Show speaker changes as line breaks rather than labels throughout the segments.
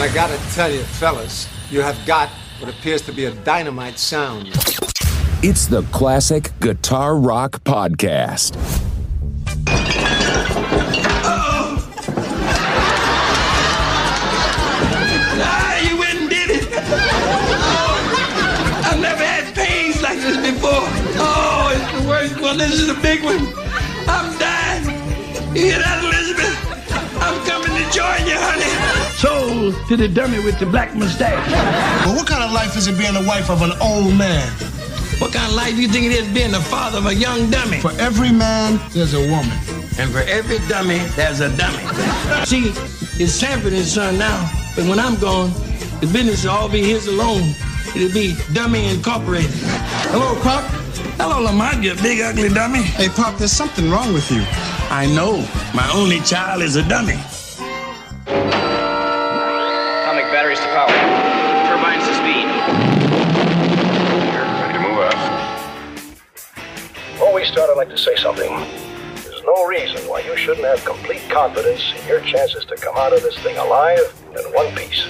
And I gotta tell you, fellas, you have got what appears to be a dynamite sound.
It's the Classic Guitar Rock Podcast. Oh!
Ah, you went and did it. Oh, I've never had pains like this before. Oh, it's the worst one. This is the big one. I'm dying. You hear that, Elizabeth? I'm coming to join you, honey. So to the dummy with the black mustache.
But what kind of life is it being the wife of an old man?
What kind of life do you think it is being the father of a young dummy?
For every man, there's a woman.
And for every dummy, there's a dummy. See, it's Sanford and Son now, but when I'm gone, the business will all be his alone. It'll be Dummy Incorporated. Hello, Pop. Hello, Lamont, you big ugly dummy.
Hey, Pop, there's something wrong with you.
I know. My only child is a dummy.
Atomic batteries to power. Turbines to speed.
Ready to move out.
Before we start, I'd like to say something. There's no reason why you shouldn't have complete confidence in your chances to come out of this thing alive and in one piece.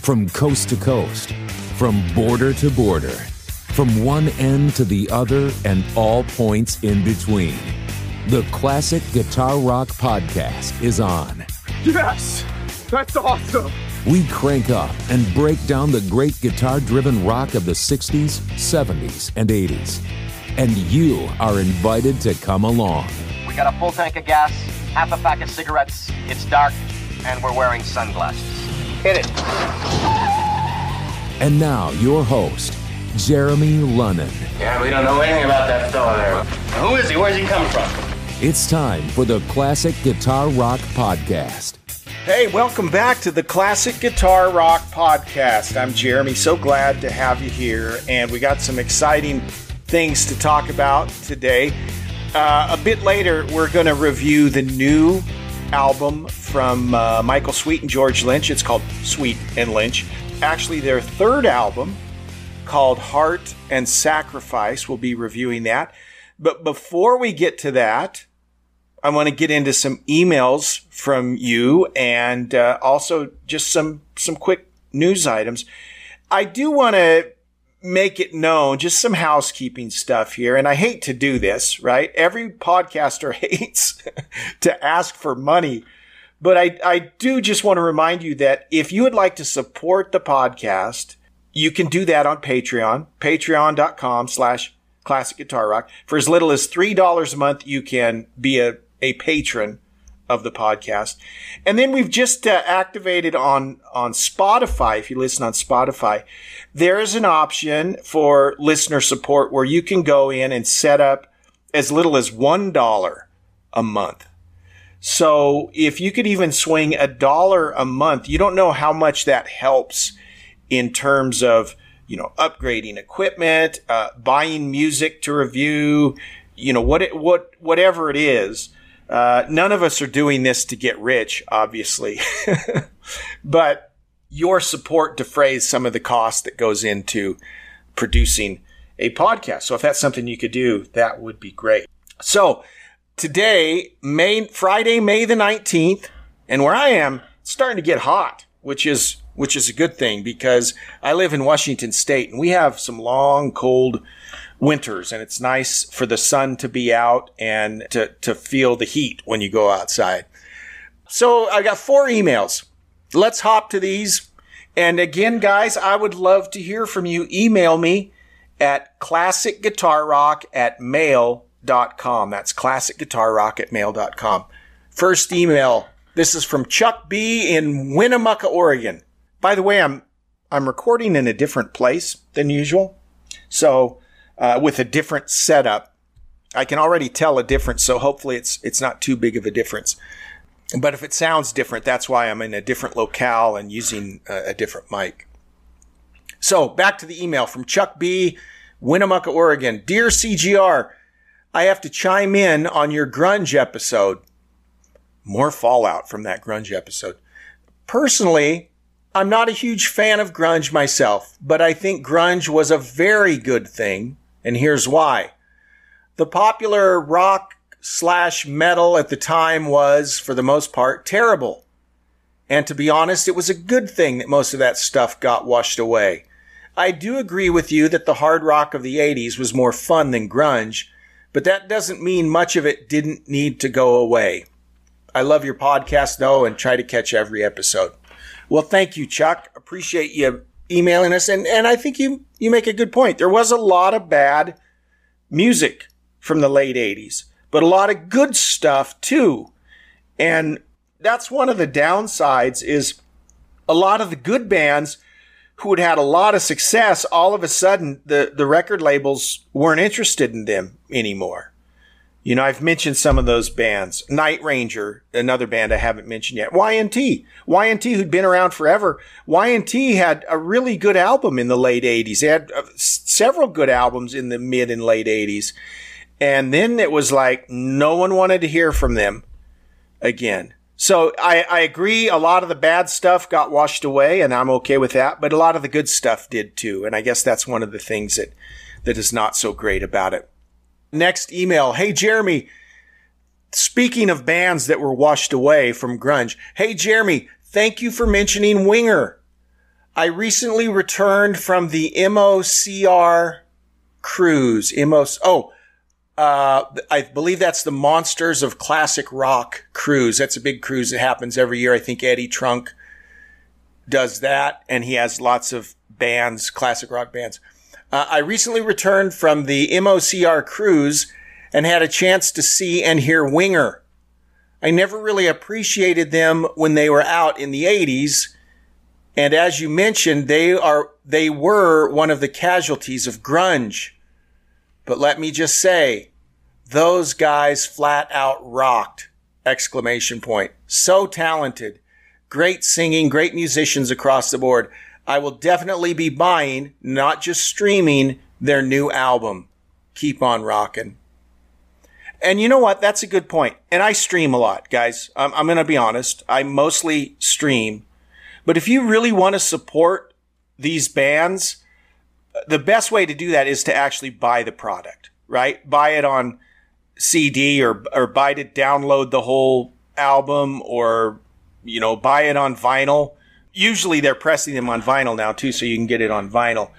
From coast to coast, from border to border, from one end to the other, and all points in between. The Classic Guitar Rock Podcast is on.
Yes! That's awesome!
We crank up and break down the great guitar driven rock of the 60s, 70s, and 80s. And you are invited to come along.
We got a full tank of gas, half a pack of cigarettes. It's dark, and we're wearing sunglasses. Hit it.
And now, your host, Jeremy Lunnen.
Yeah, we don't know anything about that fella there. Who is he? Where's he come from?
It's time for the Classic Guitar Rock Podcast.
Hey, welcome back to the Classic Guitar Rock Podcast. I'm Jeremy. So glad to have you here, and we got some exciting things to talk about today. Uh, a bit later, we're going to review the new album from uh, Michael Sweet and George Lynch. It's called Sweet and Lynch. Actually, their third album called Heart and Sacrifice. We'll be reviewing that. But before we get to that, I want to get into some emails from you and uh, also just some some quick news items. I do want to make it known, just some housekeeping stuff here. And I hate to do this, right? Every podcaster hates to ask for money. But I, I do just want to remind you that if you would like to support the podcast, you can do that on Patreon, patreon.com slash classic guitar rock. For as little as $3 a month, you can be a, a patron of the podcast. And then we've just uh, activated on, on Spotify. If you listen on Spotify, there is an option for listener support where you can go in and set up as little as $1 a month. So if you could even swing a dollar a month, you don't know how much that helps in terms of, you know, upgrading equipment, uh, buying music to review, you know, what it, what, whatever it is. Uh, none of us are doing this to get rich, obviously, but your support defrays some of the cost that goes into producing a podcast. So if that's something you could do, that would be great. So today, May, Friday, May the 19th, and where I am, it's starting to get hot, which is, which is a good thing because I live in Washington state and we have some long, cold winters and it's nice for the sun to be out and to, to feel the heat when you go outside. So I got four emails. Let's hop to these. And again, guys, I would love to hear from you. Email me at classicguitarrock at mail.com. That's classicguitarrock at mail.com. First email. This is from Chuck B in Winnemucca, Oregon. By the way, I'm, I'm recording in a different place than usual. So, uh, with a different setup, I can already tell a difference. So hopefully it's, it's not too big of a difference. But if it sounds different, that's why I'm in a different locale and using a, a different mic. So back to the email from Chuck B, Winnemucca, Oregon. Dear CGR, I have to chime in on your grunge episode. More fallout from that grunge episode. Personally, I'm not a huge fan of grunge myself, but I think grunge was a very good thing, and here's why. The popular rock slash metal at the time was, for the most part, terrible. And to be honest, it was a good thing that most of that stuff got washed away. I do agree with you that the hard rock of the 80s was more fun than grunge, but that doesn't mean much of it didn't need to go away. I love your podcast though and try to catch every episode. Well, thank you, Chuck. Appreciate you emailing us. And, and I think you, you make a good point. There was a lot of bad music from the late 80s, but a lot of good stuff too. And that's one of the downsides is a lot of the good bands who had had a lot of success, all of a sudden the, the record labels weren't interested in them anymore. You know, I've mentioned some of those bands. Night Ranger, another band I haven't mentioned yet. Y&T. Y&T, who'd been around forever. Y&T had a really good album in the late 80s. They had uh, several good albums in the mid and late 80s. And then it was like no one wanted to hear from them again. So I, I agree. A lot of the bad stuff got washed away, and I'm okay with that. But a lot of the good stuff did too. And I guess that's one of the things that that is not so great about it. Next email. Hey, Jeremy. Speaking of bands that were washed away from grunge. Hey, Jeremy. Thank you for mentioning Winger. I recently returned from the MOCR cruise. MOC. Oh, uh, I believe that's the Monsters of Classic Rock cruise. That's a big cruise that happens every year. I think Eddie Trunk does that, and he has lots of bands, classic rock bands. Uh, I recently returned from the MOCR cruise and had a chance to see and hear Winger. I never really appreciated them when they were out in the 80s. And as you mentioned, they are, they were one of the casualties of grunge. But let me just say, those guys flat out rocked! Exclamation point. So talented. Great singing, great musicians across the board. I will definitely be buying, not just streaming, their new album. Keep on rocking. And you know what? That's a good point. And I stream a lot, guys. I'm, I'm going to be honest. I mostly stream. But if you really want to support these bands, the best way to do that is to actually buy the product, right? Buy it on CD or, or buy to download the whole album or, you know, buy it on vinyl. Usually they're pressing them on vinyl now too, so you can get it on vinyl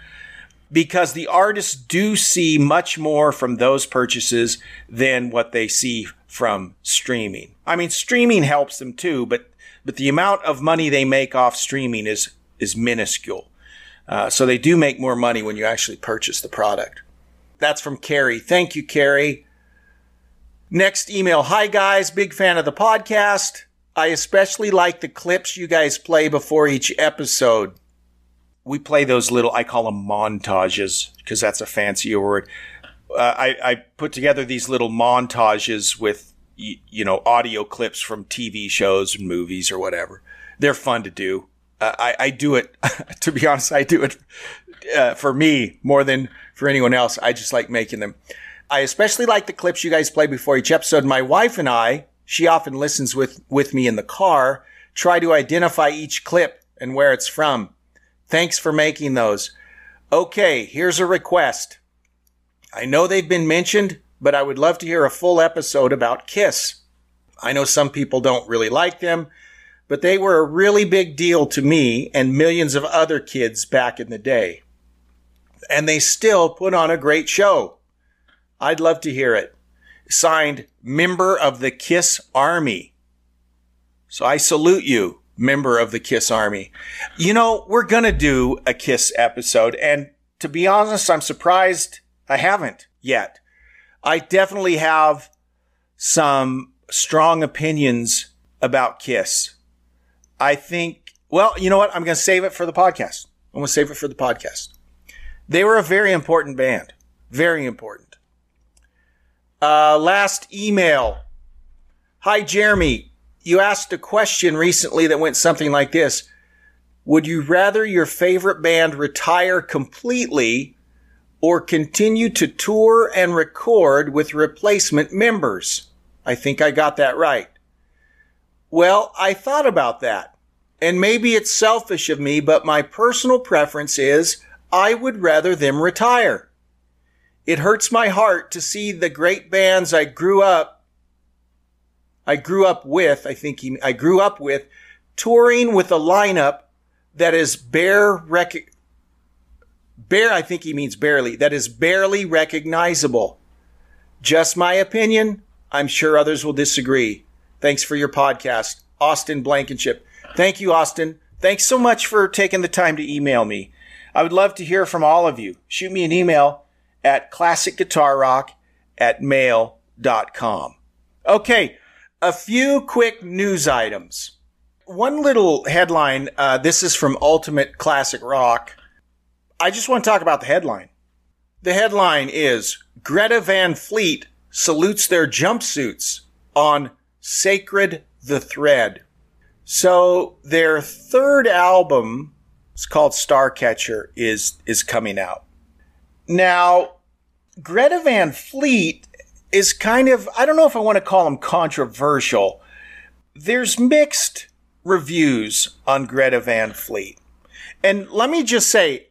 because the artists do see much more from those purchases than what they see from streaming. I mean, streaming helps them too, but, but the amount of money they make off streaming is, is minuscule. Uh, so they do make more money when you actually purchase the product. That's from Carrie. Thank you, Carrie. Next email. Hi guys, big fan of the podcast. I especially like the clips you guys play before each episode. We play those little, I call them montages because that's a fancier word. Uh, I, I put together these little montages with, you know, audio clips from TV shows and movies or whatever. They're fun to do. Uh, I, I do it, to be honest, I do it uh, for me more than for anyone else. I just like making them. I especially like the clips you guys play before each episode. My wife and I, she often listens with, with me in the car, try to identify each clip and where it's from. Thanks for making those. Okay, here's a request. I know they've been mentioned, but I would love to hear a full episode about Kiss. I know some people don't really like them, but they were a really big deal to me and millions of other kids back in the day. And they still put on a great show. I'd love to hear it. Signed, member of the Kiss Army. So I salute you, member of the Kiss Army. You know, we're going to do a Kiss episode. And to be honest, I'm surprised I haven't yet. I definitely have some strong opinions about Kiss. I think, well, you know what? I'm going to save it for the podcast. I'm going to save it for the podcast. They were a very important band. Very important. Uh, last email. Hi, Jeremy. You asked a question recently that went something like this. Would you rather your favorite band retire completely or continue to tour and record with replacement members? I think I got that right. Well, I thought about that. And maybe it's selfish of me, but my personal preference is I would rather them retire. It hurts my heart to see the great bands I grew up I grew up with, I think he, I grew up with touring with a lineup that is bare rec- bare I think he means barely that is barely recognizable. Just my opinion. I'm sure others will disagree. Thanks for your podcast, Austin Blankenship. Thank you, Austin. Thanks so much for taking the time to email me. I would love to hear from all of you. Shoot me an email at classicguitarrock at mail.com. Okay, a few quick news items. One little headline. Uh, this is from Ultimate Classic Rock. I just want to talk about the headline. The headline is Greta Van Fleet salutes their jumpsuits on Sacred the Thread. So their third album, it's called Starcatcher, is is coming out. Now, Greta Van Fleet is kind of I don't know if I want to call them controversial. There's mixed reviews on Greta Van Fleet. And let me just say,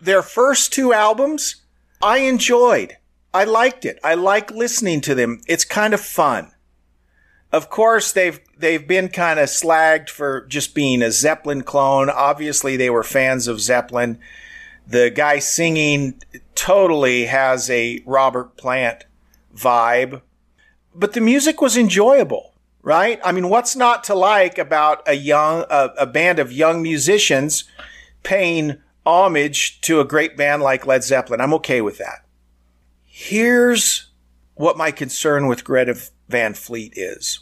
their first two albums, I enjoyed. I liked it. I like listening to them. It's kind of fun. Of course, they've they've been kind of slagged for just being a Zeppelin clone. Obviously, they were fans of Zeppelin. The guy singing totally has a Robert Plant vibe, but the music was enjoyable, right? I mean, what's not to like about a young a, a band of young musicians paying homage to a great band like Led Zeppelin? I'm okay with that. Here's what my concern with Greta Van Fleet is.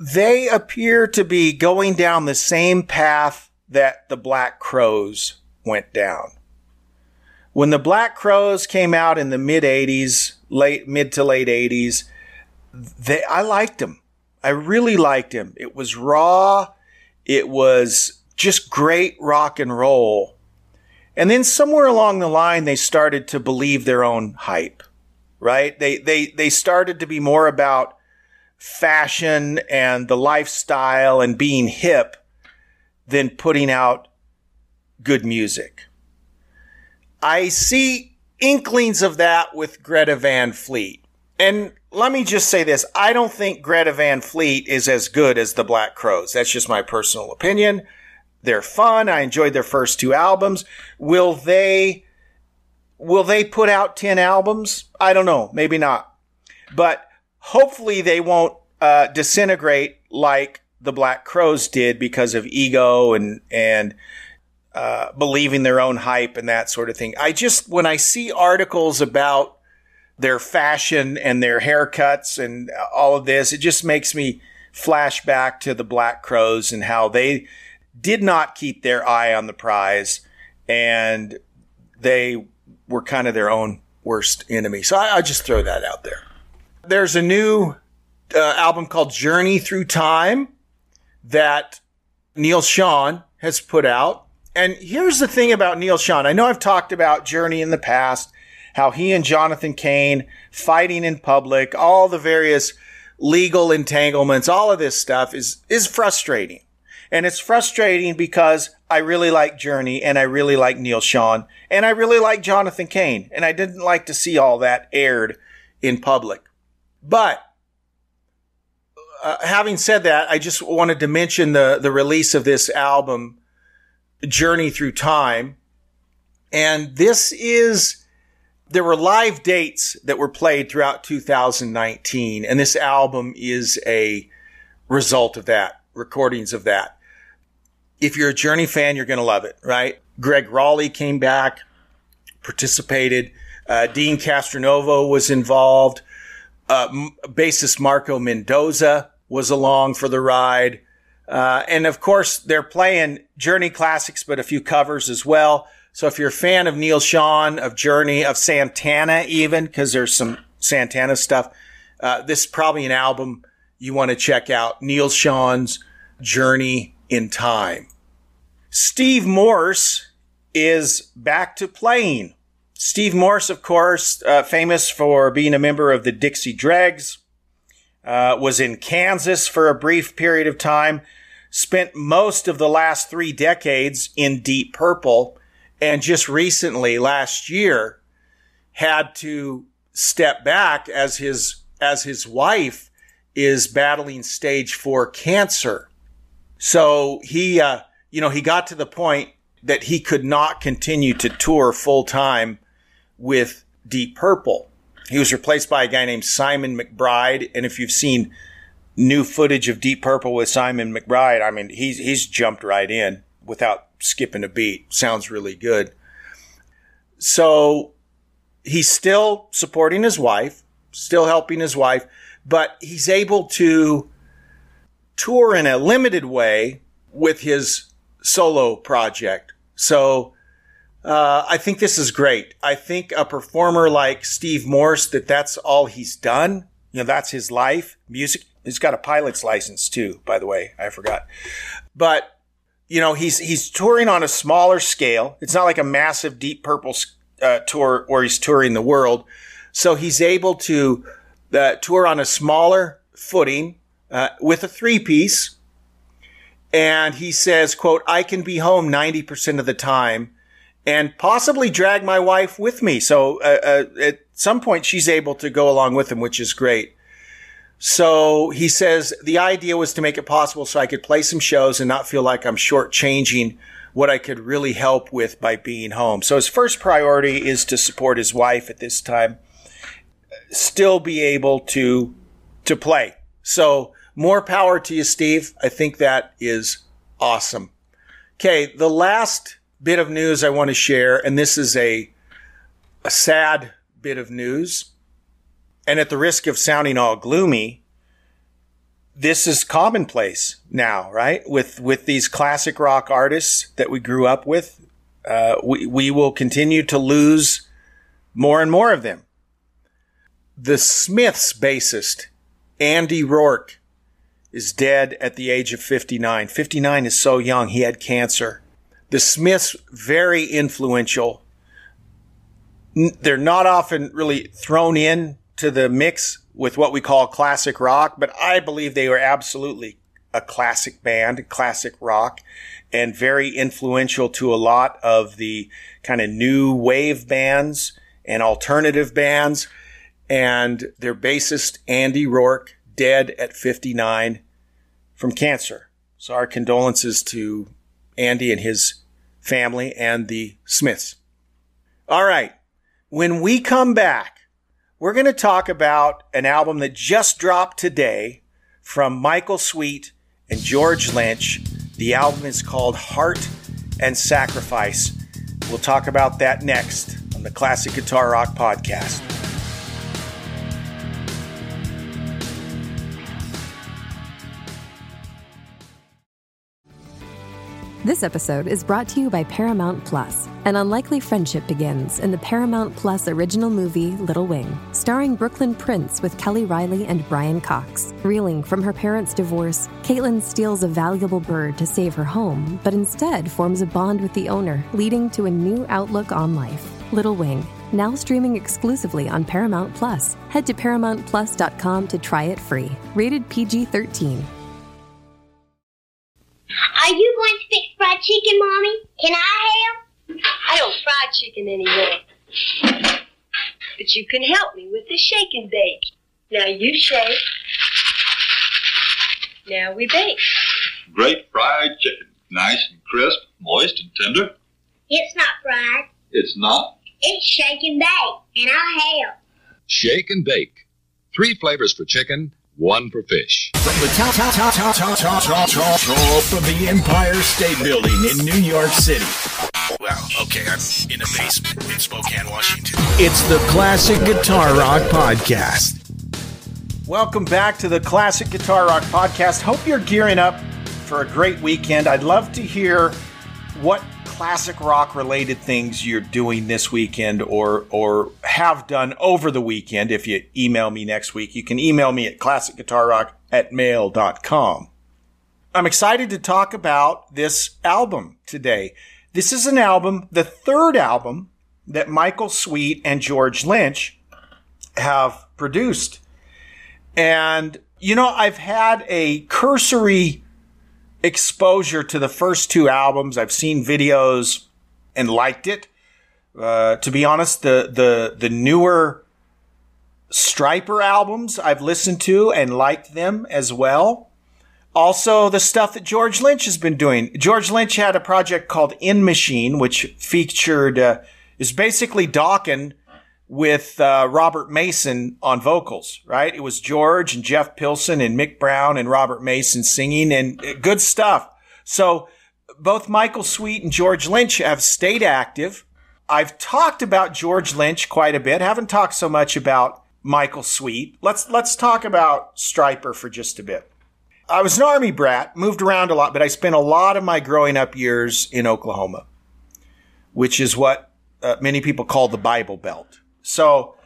They appear to be going down the same path that the Black Crowes went down. When the Black Crowes came out in the mid 80s, late mid to late 80s, they I liked them. I really liked him. It was raw. It was just great rock and roll. And then somewhere along the line, they started to believe their own hype, right? They, they, they started to be more about fashion and the lifestyle and being hip than putting out good music. I see inklings of that with Greta Van Fleet. And let me just say this. I don't think Greta Van Fleet is as good as the Black Crowes. That's just my personal opinion. They're fun. I enjoyed their first two albums. Will they, will they put out 10 albums? I don't know. Maybe not. But hopefully they won't uh, disintegrate like the Black Crowes did because of ego and, and, uh, believing their own hype and that sort of thing. I just, when I see articles about their fashion and their haircuts and all of this, it just makes me flash back to the Black Crowes and how they did not keep their eye on the prize and they were kind of their own worst enemy. So I, I just throw that out there. There's a new uh, album called Journey Through Time that Neal Schon has put out. And here's the thing about Neal Schon. I know I've talked about Journey in the past, how he and Jonathan Cain fighting in public, all the various legal entanglements, all of this stuff is, is frustrating. And it's frustrating because I really like Journey and I really like Neal Schon and I really like Jonathan Cain. And I didn't like to see all that aired in public. But uh, having said that, I just wanted to mention the, the release of this album, Journey Through Time. And this is, there were live dates that were played throughout 2019. And this album is a result of that, recordings of that. If you're a Journey fan, you're going to love it, right? Gregg Rolie came back, participated. Uh, Deen Castronovo was involved. Uh, bassist Marco Mendoza was along for the ride. Uh, and of course, they're playing Journey classics, but a few covers as well. So if you're a fan of Neal Schon, of Journey, of Santana, even because there's some Santana stuff, uh, this is probably an album you want to check out. Neal Schon's Journey in Time. Steve Morse is back to playing. Steve Morse, of course, uh, famous for being a member of the Dixie Dregs, uh, was in Kansas for a brief period of time, spent most of the last three decades in Deep Purple, and just recently, last year, had to step back as his as his wife is battling stage four cancer. So he, uh, you know, he got to the point that he could not continue to tour full time with Deep Purple. He was replaced by a guy named Simon McBride. And if you've seen new footage of Deep Purple with Simon McBride, I mean, he's, he's jumped right in without skipping a beat. Sounds really good. So he's still supporting his wife, still helping his wife, but he's able to tour in a limited way with his solo project. So uh, I think this is great. I think a performer like Steve Morse, that that's all he's done. You know, that's his life. Music. He's got a pilot's license too, by the way. I forgot. But you know, he's he's touring on a smaller scale. It's not like a massive Deep Purple uh, tour where he's touring the world. So he's able to uh, tour on a smaller footing uh, with a three piece. And he says, quote, I can be home 90% of the time and possibly drag my wife with me. So uh, uh, at some point, she's able to go along with him, which is great. So he says the idea was to make it possible so I could play some shows and not feel like I'm shortchanging what I could really help with by being home. So his first priority is to support his wife at this time, still be able to to play. So more power to you, Steve. I think that is awesome. Okay, the last bit of news I want to share, and this is a, a sad bit of news. And at the risk of sounding all gloomy, this is commonplace now, right? With with these classic rock artists that we grew up with, uh, we we will continue to lose more and more of them. The Smiths bassist Andy Rourke is dead at the age of 59. 59 is so young. He had cancer. The Smiths, very influential. They're not often really thrown in to the mix with what we call classic rock, but I believe they were absolutely a classic band, classic rock, and very influential to a lot of the kind of new wave bands and alternative bands. And their bassist, Andy Rourke, dead at 59 from cancer. So our condolences to Andy and his family and the Smiths. All right. When we come back, we're going to talk about an album that just dropped today from Michael Sweet and George Lynch. The album is called Heart and Sacrifice. We'll talk about that next on the Classic Guitar Rock Podcast.
This episode is brought to you by Paramount Plus. An unlikely friendship begins in the Paramount Plus original movie Little Wing, starring Brooklyn Prince with Kelly Reilly and Brian Cox. Reeling from her parents' divorce, Caitlin steals a valuable bird to save her home, but instead forms a bond with the owner, leading to a new outlook on life. Little Wing, now streaming exclusively on Paramount Plus. Head to ParamountPlus.com to try it free. Rated PG 13.
Are you going to fix fried chicken, Mommy? Can I help?
I don't fry chicken anymore. But you can help me with the shake and bake. Now you shake. Now we bake.
Great fried chicken. Nice and crisp, moist and tender.
It's not fried.
It's not?
It's shake and bake, and I'll help.
Shake and bake. Three flavors for chicken, one for fish.
From the top, top, top, top, top, top, top, top, top of the Empire State Building in New York City. Well, okay, I'm in a basement in Spokane, Washington. It's the Classic Guitar Rock Podcast.
Welcome back to the Classic Guitar Rock Podcast. Hope you're gearing up for a great weekend. I'd love to hear what classic rock related things you're doing this weekend or or have done over the weekend if you email me next week you can email me at classicguitarrock at mail.com i'm excited to talk about this album today this is an album the third album that michael sweet and george lynch have produced and you know i've had a cursory exposure to the first two albums. I've seen videos and liked it. Uh, to be honest, the the the newer Stryper albums I've listened to and liked them as well. Also, the stuff that George Lynch has been doing. George Lynch had a project called End Machine, which featured, uh, is basically Dokken with uh, Robert Mason on vocals, right? It was George and Jeff Pilson and Mick Brown and Robert Mason singing and uh, good stuff. So both Michael Sweet and George Lynch have stayed active. I've talked about George Lynch quite a bit. Haven't talked so much about Michael Sweet. Let's let's talk about Stryper for just a bit. I was an army brat, moved around a lot, but I spent a lot of my growing up years in Oklahoma, which is what uh, many people call the Bible Belt. So,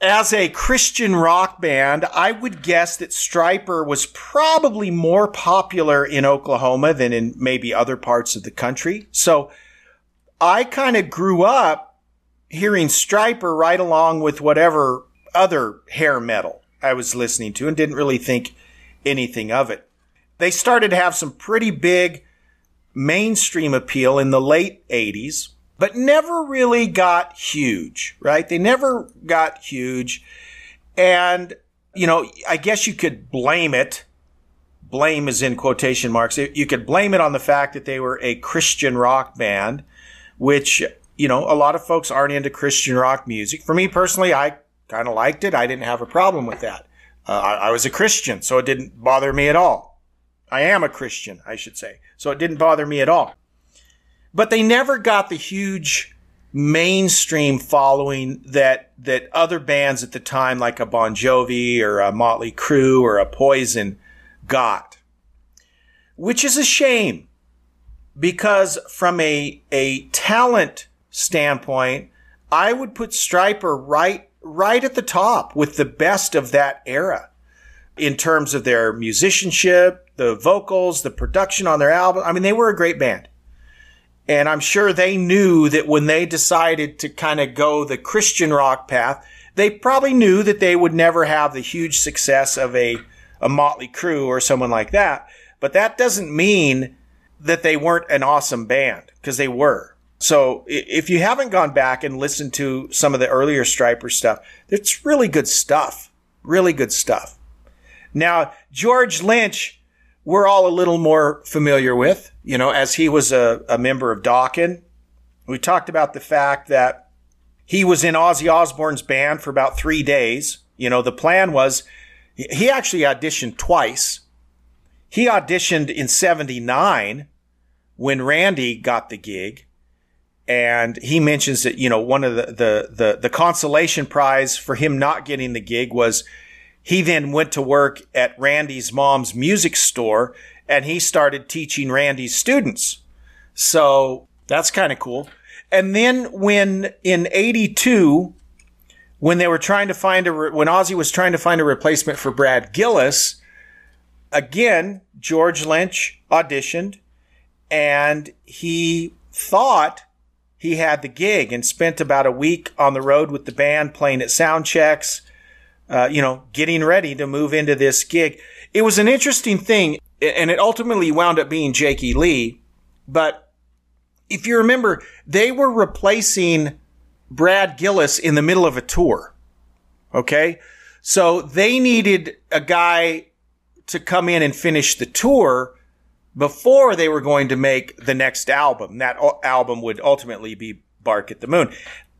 as a Christian rock band, I would guess that Stryper was probably more popular in Oklahoma than in maybe other parts of the country. So, I kind of grew up hearing Stryper right along with whatever other hair metal I was listening to and didn't really think anything of it. They started to have some pretty big mainstream appeal in the late 80s, but never really got huge, right? They never got huge. And, you know, I guess you could blame it. Blame is in quotation marks. You could blame it on the fact that they were a Christian rock band, which, you know, a lot of folks aren't into Christian rock music. For me personally, I kind of liked it. I didn't have a problem with that. Uh, I, I was a Christian, so it didn't bother me at all. I am a Christian, I should say. So it didn't bother me at all. But they never got the huge mainstream following that that other bands at the time, like a Bon Jovi or a Motley Crue or a Poison, got. Which is a shame, because from a a talent standpoint, I would put Stryper right right at the top with the best of that era in terms of their musicianship, the vocals, the production on their album. I mean, they were a great band. And I'm sure they knew that when they decided to kind of go the Christian rock path, they probably knew that they would never have the huge success of a, a Motley Crue or someone like that. But that doesn't mean that they weren't an awesome band because they were. So if you haven't gone back and listened to some of the earlier Stryper stuff, it's really good stuff. Really good stuff. Now, George Lynch, we're all a little more familiar with, you know, as he was a, a member of Dokken. We talked about the fact that he was in Ozzy Osbourne's band for about three days. You know, the plan was he actually auditioned twice. He auditioned in 79 when Randy got the gig and he mentions that you know one of the, the the the, consolation prize for him not getting the gig was he then went to work at Randy's mom's music store and he started teaching Randy's students. So that's kind of cool. And then when in 82 when they were trying to find a re- when Ozzy was trying to find a replacement for Brad Gillis, again George Lynch auditioned and he thought he had the gig and spent about a week on the road with the band playing at sound checks, uh, you know, getting ready to move into this gig. It was an interesting thing, and it ultimately wound up being Jakey Lee. But if you remember, they were replacing Brad Gillis in the middle of a tour. Okay. So they needed a guy to come in and finish the tour before they were going to make the next album. That album would ultimately be Bark at the Moon.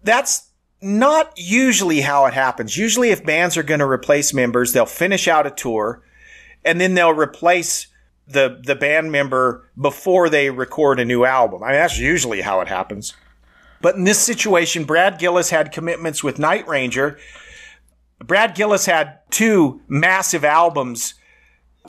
That's not usually how it happens. Usually, if bands are going to replace members, they'll finish out a tour and then they'll replace the, the band member before they record a new album. I mean, that's usually how it happens. But in this situation, Brad Gillis had commitments with Night Ranger. Brad Gillis had two massive albums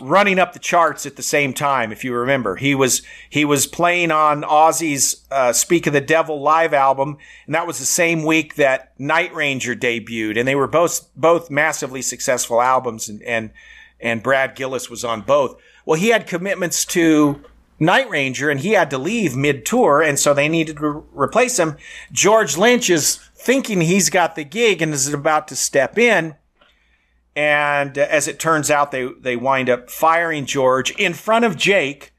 running up the charts at the same time. If you remember, he was he was playing on Ozzy's uh, "Speak of the Devil" live album, and that was the same week that Night Ranger debuted, and they were both both massively successful albums, and and and Brad Gillis was on both. Well, he had commitments to Night Ranger, and he had to leave mid tour, and so they needed to re- replace him. George Lynch is thinking he's got the gig and is about to step in and as it turns out, they, they wind up firing George in front of Jake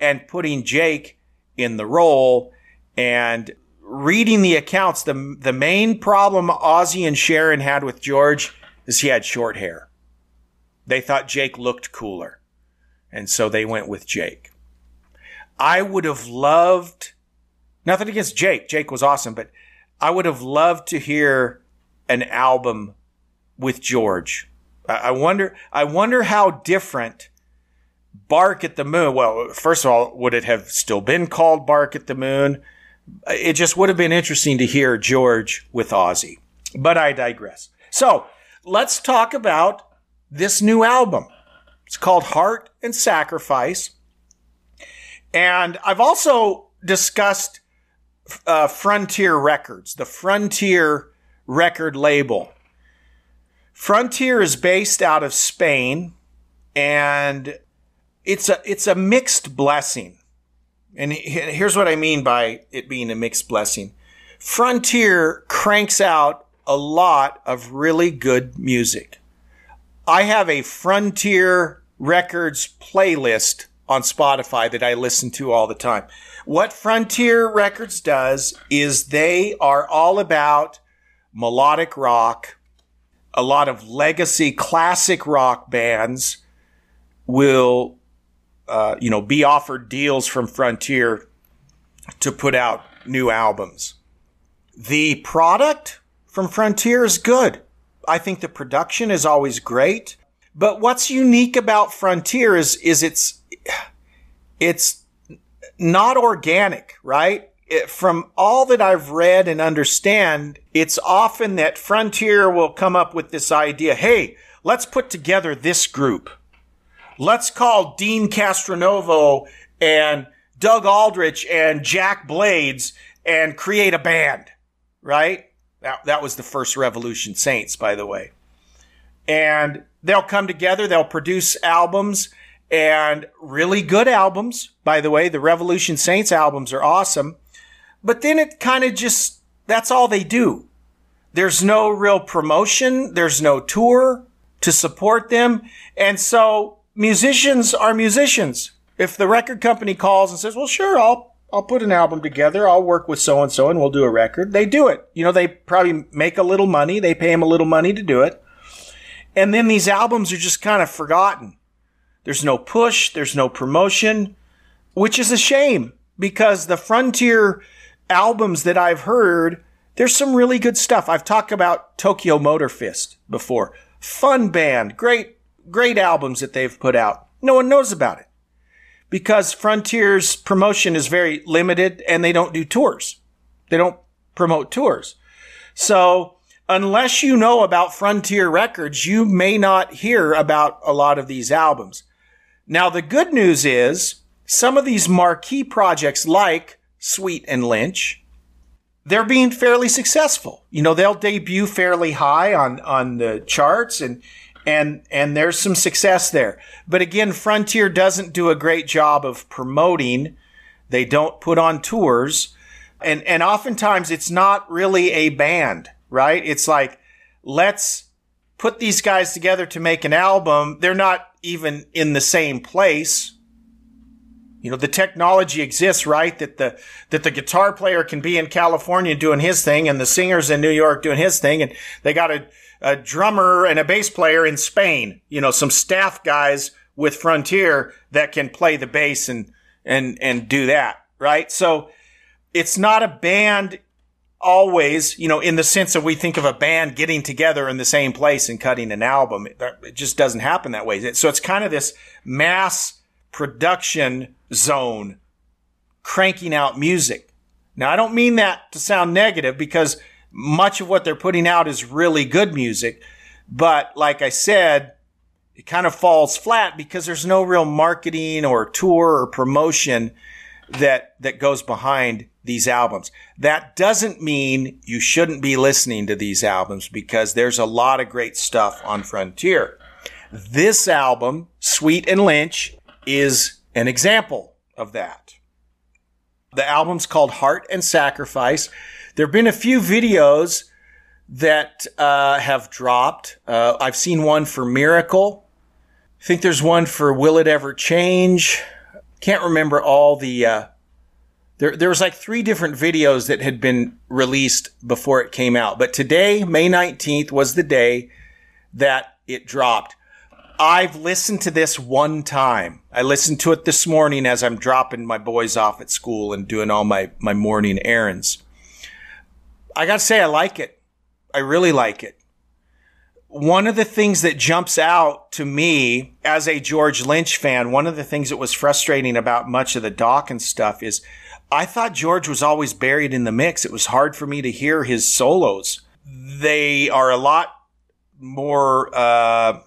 and putting Jake in the role. And reading the accounts, the, the main problem Ozzy and Sharon had with George is he had short hair. They thought Jake looked cooler. And so they went with Jake. I would have loved, nothing against Jake. Jake was awesome, but I would have loved to hear an album with George. I wonder, I wonder how different Bark at the Moon. Well, first of all, would it have still been called Bark at the Moon? It just would have been interesting to hear George with Ozzy. But I digress. So let's talk about this new album. It's called Heart and Sacrifice. And I've also discussed uh, Frontier Records, the Frontier record label. Frontier is based out of Spain and it's a it's a mixed blessing. And here's what I mean by it being a mixed blessing. Frontier cranks out a lot of really good music. I have a Frontier Records playlist on Spotify that I listen to all the time. What Frontier Records does is they are all about melodic rock. A lot of legacy classic rock bands will, uh, you know, be offered deals from Frontier to put out new albums. The product from Frontier is good. I think the production is always great. But what's unique about Frontier is, is it's, it's not organic, right? It, from all that I've read and understand, it's often that Frontier will come up with this idea. Hey, let's put together this group. Let's call Deen Castronovo and Doug Aldrich and Jack Blades and create a band, right? That, that was the first Revolution Saints, by the way. And they'll come together, they'll produce albums and really good albums. By the way, the Revolution Saints albums are awesome. But then it kind of just, that's all they do. There's no real promotion. There's no tour to support them. And so musicians are musicians. If the record company calls and says, well, sure, I'll, I'll put an album together. I'll work with so and so and we'll do a record. They do it. You know, they probably make a little money. They pay them a little money to do it. And then these albums are just kind of forgotten. There's no push. There's no promotion, which is a shame because the Frontier albums that I've heard, there's some really good stuff. I've talked about Tokyo Motor Fist before. Fun band. Great, great albums that they've put out. No one knows about it because Frontier's promotion is very limited and they don't do tours. They don't promote tours. So unless you know about Frontier Records, you may not hear about a lot of these albums. Now, the good news is some of these marquee projects like Sweet and Lynch, they're being fairly successful. You know, they'll debut fairly high on, on the charts and, and, and there's some success there. But again, Frontier doesn't do a great job of promoting. They don't put on tours. And, and oftentimes it's not really a band, right? It's like, let's put these guys together to make an album. They're not even in the same place. You know, the technology exists, right? That the, that the guitar player can be in California doing his thing and the singer's in New York doing his thing. And they got a, a drummer and a bass player in Spain, you know, some staff guys with Frontier that can play the bass and, and, and do that, right? So it's not a band always, you know, in the sense that we think of a band getting together in the same place and cutting an album. It, it just doesn't happen that way. So it's kind of this mass production zone cranking out music. Now, I don't mean that to sound negative because much of what they're putting out is really good music. But like I said, it kind of falls flat because there's no real marketing or tour or promotion that, that goes behind these albums. That doesn't mean you shouldn't be listening to these albums because there's a lot of great stuff on Frontier. This album, Sweet and Lynch, is an example of that. The album's called Heart and Sacrifice. There have been a few videos that uh, have dropped. Uh, I've seen one for Miracle. I think there's one for Will It Ever Change? Can't remember all the uh, there, there was like three different videos that had been released before it came out. But today, May 19th, was the day that it dropped. I've listened to this one time. I listened to it this morning as I'm dropping my boys off at school and doing all my, my morning errands. I gotta say, I like it. I really like it. One of the things that jumps out to me as a George Lynch fan, one of the things that was frustrating about much of the Dokken stuff is I thought George was always buried in the mix. It was hard for me to hear his solos. They are a lot more, uh,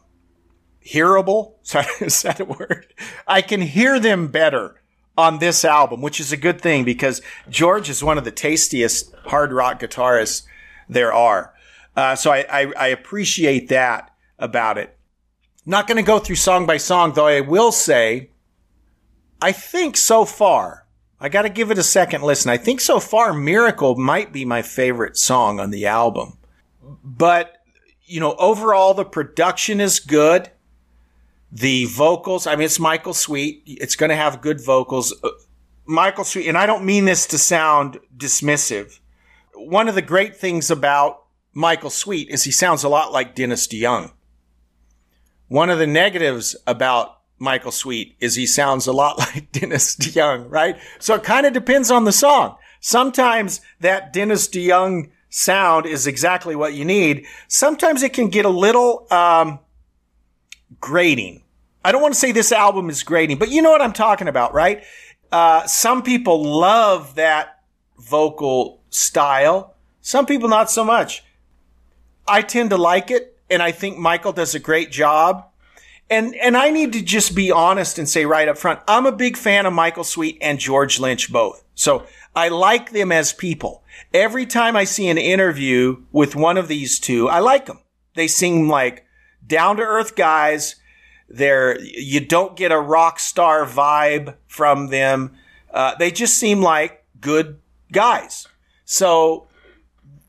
hearable. Is that a word? I can hear them better on this album, which is a good thing because George is one of the tastiest hard rock guitarists there are. Uh, so I, I, I appreciate that about it. Not going to go through song by song, though I will say, I think so far, I got to give it a second listen. I think so far, Miracle might be my favorite song on the album. But, you know, overall, the production is good. The vocals, I mean, it's Michael Sweet. It's going to have good vocals. Uh, Michael Sweet, and I don't mean this to sound dismissive. One of the great things about Michael Sweet is he sounds a lot like Dennis DeYoung. One of the negatives about Michael Sweet is he sounds a lot like Dennis DeYoung, right? So it kind of depends on the song. Sometimes that Dennis DeYoung sound is exactly what you need. Sometimes it can get a little um, grating. I don't want to say this album is grating, but you know what I'm talking about, right? Uh, some people love that vocal style. Some people not so much. I tend to like it, and I think Michael does a great job. And and I need to just be honest and say right up front, I'm a big fan of Michael Sweet and George Lynch both. So I like them as people. Every time I see an interview with one of these two, I like them. They seem like down to earth guys. They're, you don't get a rock star vibe from them. Uh, they just seem like good guys. So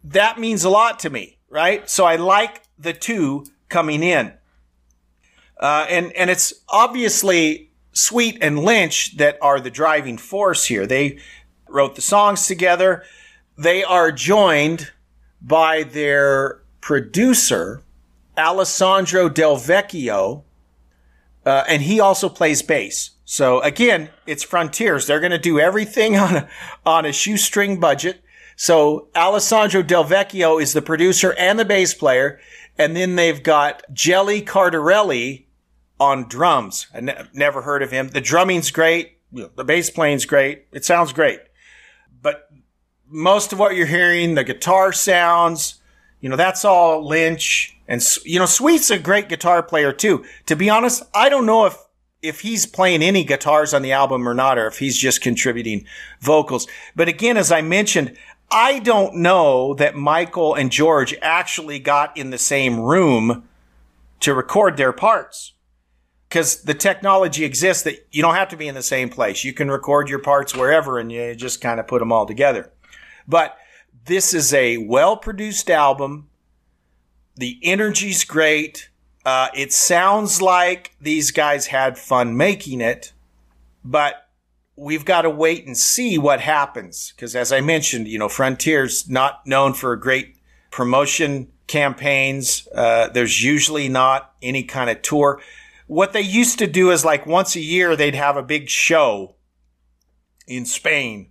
that means a lot to me, right? So I like the two coming in. Uh, and, and it's obviously Sweet and Lynch that are the driving force here. They wrote the songs together. They are joined by their producer, Alessandro Del Vecchio, uh, and he also plays bass. So again, it's Frontiers. They're going to do everything on a, on a shoestring budget. So Alessandro Del Vecchio is the producer and the bass player. And then they've got Jelly Cardarelli on drums. I ne- never heard of him. The drumming's great. The bass playing's great. It sounds great. But most of what you're hearing, the guitar sounds, you know, that's all Lynch. And, you know, Sweet's a great guitar player too. To be honest, I don't know if, if he's playing any guitars on the album or not, or if he's just contributing vocals. But again, as I mentioned, I don't know that Michael and George actually got in the same room to record their parts. Because the technology exists that you don't have to be in the same place. You can record your parts wherever and you just kind of put them all together. But this is a well produced album. The energy's great. Uh, it sounds like these guys had fun making it, but we've got to wait and see what happens. Because as I mentioned, you know, Frontier's not known for great promotion campaigns. Uh, there's usually not any kind of tour. What they used to do is like once a year, they'd have a big show in Spain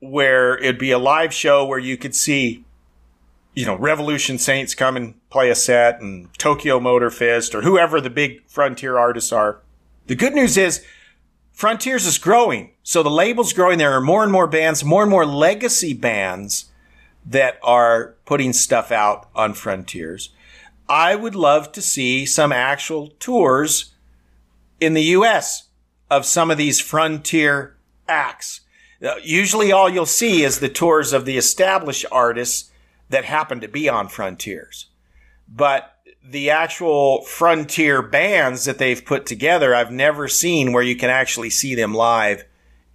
where it'd be a live show where you could see, you know, Revolution Saints come and play a set and Tokyo Motor Fist or whoever the big frontier artists are. The good news is Frontiers is growing. So the label's growing. There are more and more bands, more and more legacy bands that are putting stuff out on Frontiers. I would love to see some actual tours in the US of some of these Frontier acts. Uh, usually all you'll see is the tours of the established artists that happen to be on Frontiers. But the actual Frontier bands that they've put together, I've never seen where you can actually see them live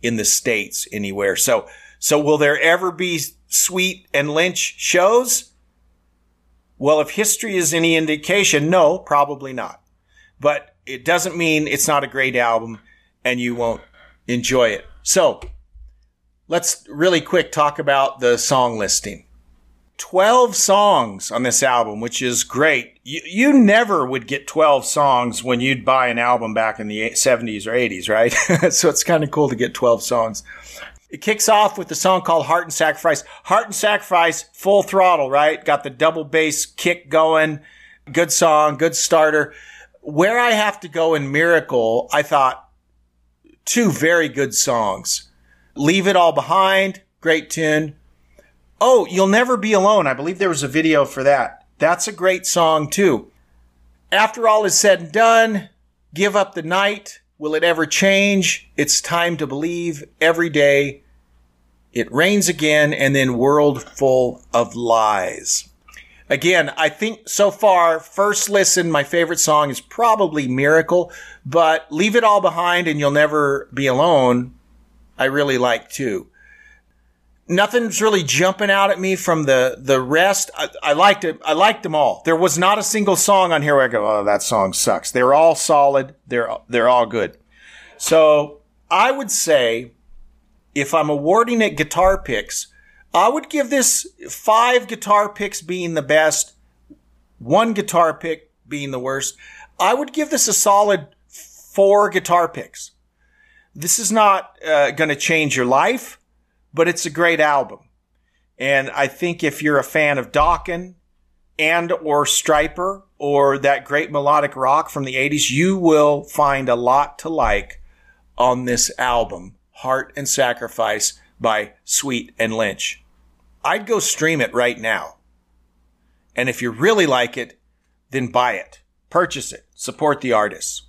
in the States anywhere. So, so will there ever be Sweet and Lynch shows? Well, if history is any indication, no, probably not. But it doesn't mean it's not a great album and you won't enjoy it. So let's really quick talk about the song listing. 12 songs on this album, which is great. You, you never would get 12 songs when you'd buy an album back in the 70s or 80s, right? so it's kind of cool to get 12 songs. It kicks off with the song called Heart and Sacrifice. Heart and Sacrifice, full throttle, right? Got the double bass kick going. Good song, good starter. Where I have to go in Miracle, I thought two very good songs. Leave It All Behind, great tune. Oh, You'll Never Be Alone. I believe there was a video for that. That's a great song too. After all is said and done, Give Up the Night. Will it ever change? It's time to believe every day. It rains again and then world full of lies. Again, I think so far, first listen, my favorite song is probably Miracle, but Leave It All Behind and You'll Never Be Alone, I really like too. Nothing's really jumping out at me from the, the rest. I, I liked it. I liked them all. There was not a single song on here where I go, oh, that song sucks. They're all solid. They're, they're all good. So I would say if I'm awarding it guitar picks, I would give this five guitar picks being the best, one guitar pick being the worst. I would give this a solid four guitar picks. This is not uh, going to change your life, but it's a great album. And I think if you're a fan of Dokken and or Stryper or that great melodic rock from the 80s, you will find a lot to like on this album, Heart and Sacrifice by Sweet and Lynch. I'd go stream it right now. And if you really like it, then buy it, purchase it, support the artists.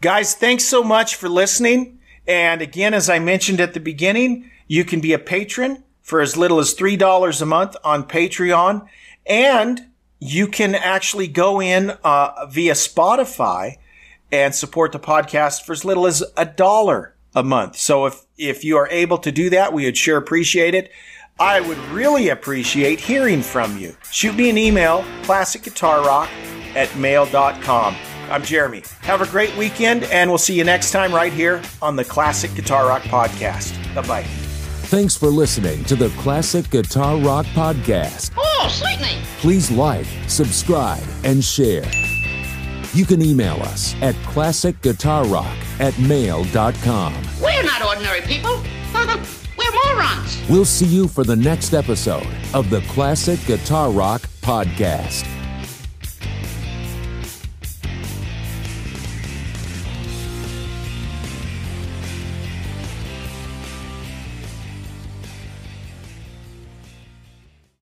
Guys, thanks so much for listening. And again, as I mentioned at the beginning, you can be a patron for as little as $3 a month on Patreon. And you can actually go in uh, via Spotify and support the podcast for as little as a dollar a month. So if, if you are able to do that, we would sure appreciate it. I would really appreciate hearing from you. Shoot me an email, classicguitarrock at mail.com. I'm Jeremy. Have a great weekend, and we'll see you next time right here on the Classic Guitar Rock Podcast. Bye bye.
Thanks for listening to the Classic Guitar Rock Podcast.
Oh, sweetney!
Please like, subscribe, and share. You can email us at classicguitarrock at mail.com.
We're not ordinary people. We're morons.
We'll see you for the next episode of the Classic Guitar Rock Podcast.